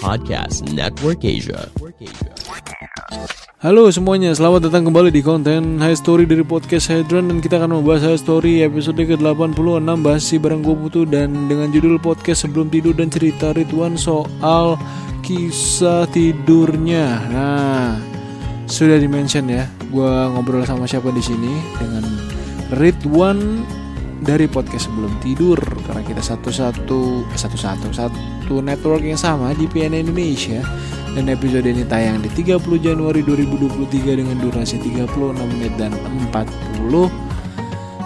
Podcast Network Asia. Halo semuanya, selamat datang kembali di konten High Story dari podcast Hydran Dan kita akan membahas High Story episode ke-86 Masih bareng gue Putu dan dengan judul podcast sebelum tidur dan cerita Ridwan soal kisah tidurnya Nah, sudah dimention ya Gue ngobrol sama siapa di sini Dengan Ridwan dari podcast sebelum tidur Karena kita satu-satu, eh, satu-satu, satu network yang sama di PN Indonesia dan episode ini tayang di 30 Januari 2023 dengan durasi 36 menit dan 40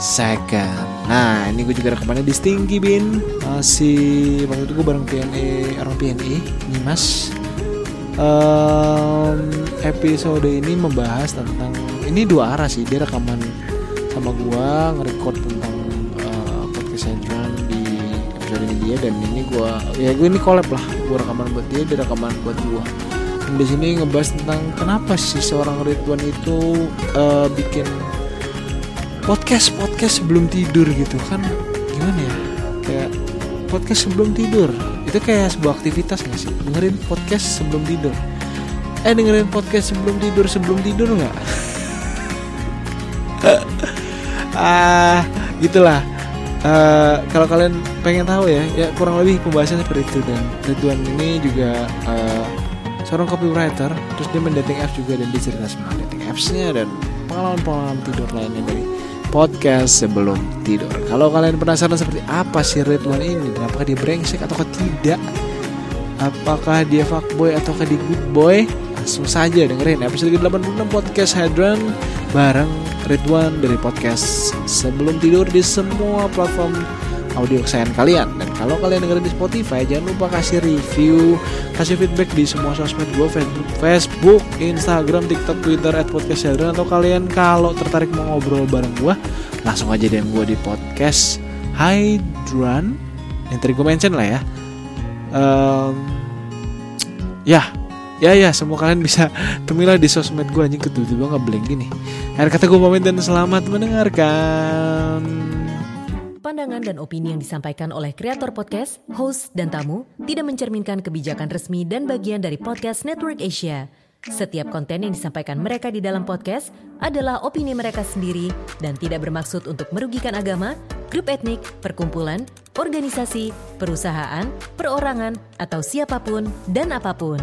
second. Nah, ini gue juga rekamannya di Stinky Bin. Masih waktu itu gue bareng PNE, orang PNE, Nimas. Em, episode ini membahas tentang ini dua arah sih. Dia rekaman sama gue nge-record tentang Hydran di episode ini dia dan ini gue ya gue ini collab lah gue rekaman buat dia dia rekaman buat gue dan di sini ngebahas tentang kenapa sih seorang Ridwan itu eh, bikin podcast podcast sebelum tidur gitu kan? Gimana ya? Kayak podcast sebelum tidur. Itu kayak sebuah aktivitas nggak sih? Dengerin podcast sebelum tidur. Eh dengerin podcast sebelum tidur sebelum tidur nggak? Ah gitulah Eh, kalau kalian pengen tahu ya, ya kurang lebih pembahasannya seperti itu. Dan Ridwan ini juga eh, seorang copywriter, terus dia main dating apps juga dan dia cerita semua dating appsnya dan pengalaman-pengalaman tidur lainnya dari podcast sebelum tidur. Kalau kalian penasaran seperti apa sih Ridwan ini dan apakah dia brengsek atau tidak, apakah dia fuckboy ataukah dia good boy, langsung saja dengerin episode ke-86 podcast Hadran bareng Ridwan dari podcast sebelum tidur di semua platform audio kesayangan kalian. Dan kalau kalian dengerin di Spotify jangan lupa kasih review kasih feedback di semua sosmed gue Facebook, Facebook Instagram, TikTok, Twitter at podcast Hadran atau kalian kalau tertarik mau ngobrol bareng gue langsung aja DM gue di podcast Hydran yang tadi gue mention lah ya. Em, ya ya ya semua kalian bisa temuilah di sosmed gue anjing tiba-tiba nggak blank gini akhir kata gue pamit dan selamat mendengarkan Pandangan dan opini yang disampaikan oleh kreator podcast, host, dan tamu tidak mencerminkan kebijakan resmi dan bagian dari podcast Network Asia. Setiap konten yang disampaikan mereka di dalam podcast adalah opini mereka sendiri dan tidak bermaksud untuk merugikan agama, grup etnik, perkumpulan, organisasi, perusahaan, perorangan, atau siapa pun dan apa pun.